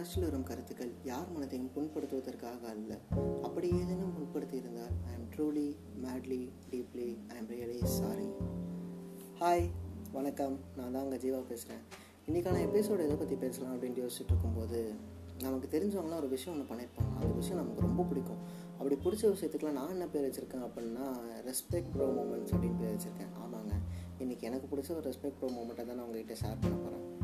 பாட்காஸ்டில் வரும் கருத்துக்கள் யார் மனதையும் புண்படுத்துவதற்காக அல்ல. அப்படி ஏதேனும் புண்படுத்தி இருந்தால் I am truly madly deeply I am really sorry hi வணக்கம். நான் தான் அங்கே ஜீவா பேசுகிறேன் இன்றைக்கான எபிசோடு எதை பற்றி பேசலாம் அப்படின்ட்டு யோசிச்சுட்டு இருக்கும்போது நமக்கு தெரிஞ்சவங்களாம் ஒரு விஷயம் ஒன்று பண்ணியிருப்பாங்க. அந்த விஷயம் நமக்கு ரொம்ப பிடிக்கும். அப்படி பிடிச்ச விஷயத்துக்குலாம் நான் என்ன பேர் வச்சுருக்கேன் அப்படின்னா ரெஸ்பெக்ட் ப்ரோ மூமெண்ட்ஸ் அப்படின்னு பேர் வச்சுருக்கேன். ஆமாங்க. இன்றைக்கி எனக்கு பிடிச்ச ஒரு ரெஸ்பெக்ட் ப்ரோ மூமெண்ட்டை தான் நான் உங்ககிட்ட ஷேர் பண்ண போகிறேன்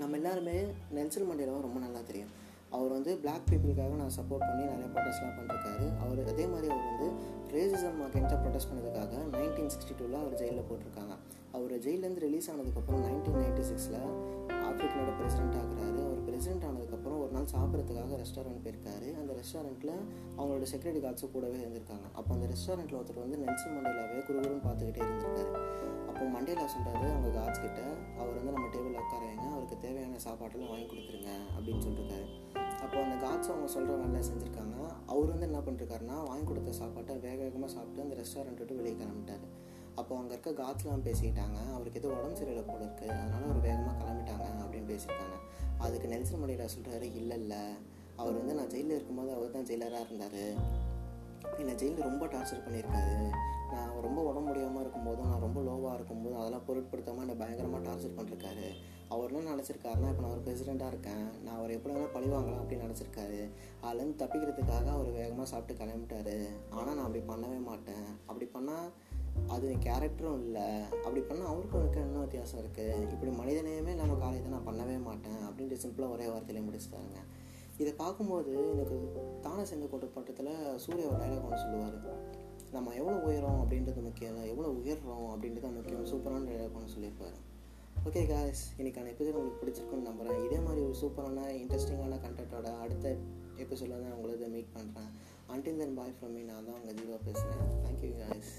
நம்ம எல்லாருமே நெல்சன் மண்டேலாவை ரொம்ப நல்லா தெரியும். அவர் வந்து பிளாக் பீப்புளுக்காக நான் சப்போர்ட் பண்ணி நிறைய ப்ரொடெஸ்ட்லாம் பண்ணிருக்காரு. அவர் அதே மாதிரி அவர் வந்து ரேசிசம் அகேன்ஸ்டாக ப்ரொடெஸ்ட் பண்ணதுக்காக நைன்டீன் சிக்ஸ்டி டூவில் அவர் ஜெயிலில் போட்டிருக்காங்க. அவர் ஜெயிலேருந்து ரிலீஸ் ஆனதுக்கப்புறம் நைன்டீன் நைன்டி சிக்ஸில் ஆஃப்ரிக்கனோட பிரசிடென்ட் ஆகிறாரு. அவர் பிரசிடென்ட் ஆனதுக்கப்புறம் ஒரு நாள் சாப்பிட்றதுக்காக ரெஸ்டாரண்ட் போயிருக்காரு. அந்த ரெஸ்டாரண்ட்டில் அவங்களோட செக்யூரிட்டி கார்ட்ஸும் கூடவே இருந்திருக்காங்க. அப்போ அந்த ரெஸ்டாரண்ட்டில் ஒருத்தர் வந்து நெல்சன் மண்டேலாவே குருகுருன்னு பார்த்துக்கிட்டே இருந்திருக்காரு. அப்போ மண்டேலா சொல்கிறாரு அவங்க காட்ஸ் கிட்ட அவர் வந்து நம்ம டேபிளில் உட்கார வைங்க அவருக்கு தேவையான சாப்பாட்டெல்லாம் வாங்கி கொடுத்துருங்க அப்படின்னு சொல்லியிருக்காரு அப்போ அந்த காட்ஸ் அவங்க சொல்கிற வேலை செஞ்சுருக்காங்க. அவர் வந்து என்ன பண்ணிருக்காருன்னா வாங்கி கொடுத்த சாப்பாட்டை வேக வேகமாக சாப்பிட்டு அந்த ரெஸ்டாரண்ட் விட்டு வெளியே கிளம்பிட்டாரு. அப்போ அங்கே இருக்க காட்ஸ்லாம் பேசிக்கிட்டாங்க. அவருக்கு எதுவும் உடம்பு சரியில்லை போல இருக்குது அதனால் அவர் வேகமாக கிளம்பிட்டாங்க அப்படின்னு பேசியிருக்காங்க. அதுக்கு நெல்சன் மணியில் சொல்கிறாரு இல்லை இல்லை. அவர் வந்து நான் ஜெயிலில் இருக்கும்போது அவர் தான் ஜெயிலராக இருந்தார். என்னை ஜெயிலில் ரொம்ப டார்ச்சர் பண்ணியிருக்காரு. நான் ரொம்ப உடம்பு முடியாமல் இருக்கும்போதும் நான் ரொம்ப லோவாக அதெல்லாம் பொருட்படுத்தாமல் என்னை பயங்கரமாக டார்ச்சர் பண்ணிருக்காரு. அவர் என்ன நினச்சிருக்காருன்னா இப்போ நான் ஒரு பிரசிடெண்ட்டாக இருக்கேன். நான் அவர் எப்படி வேணால் பழி வாங்கலாம் அப்படின்னு நினச்சிருக்காரு. அதுலேருந்து தப்பிக்கிறதுக்காக அவர் வேகமாக சாப்பிட்டு கிளம்பிட்டாரு. ஆனால் நான் அப்படி பண்ணவே மாட்டேன். அப்படி பண்ணால் அது கேரக்டரும் இல்லை. அப்படி பண்ணால் அவருக்கும் எனக்கு என்ன வித்தியாசம் இருக்குது இப்படி மனிதனையுமே நம்ம காரியத்தை நான் பண்ணவே மாட்டேன். அப்படின்ட்டு சிம்பிளாக ஒரே வார்த்தையிலே முடிச்சுட்டாருங்க இதை பார்க்கும்போது எனக்கு தானே செஞ்ச கோட்டப்பட்டத்தில் சூரிய ஒரு டைலாக் ஒன்று சொல்லுவார். நம்ம எவ்வளோ உயரம் அப்படின்றது முக்கியம் இல்லை எவ்வளோ உயர்றோம் அப்படின்றது தான் முக்கியம் சூப்பரான டைலாக் சொல்லியிருப்பார். ஓகே காய்ஸ் இன்றைக்கான எபிசோட் உங்களுக்கு பிடிச்சிருக்குன்னு நம்புகிறேன் இதே மாதிரி ஒரு சூப்பரான இன்ட்ரெஸ்டிங்கான கண்டென்ட்டோட அடுத்த எபிசோடில் தான் உங்களை மீட் பண்ணுறேன் until then bye from me நான் தான் உங்கள் ஜீவா பேசுகிறேன் தேங்க்யூ காய்ஸ்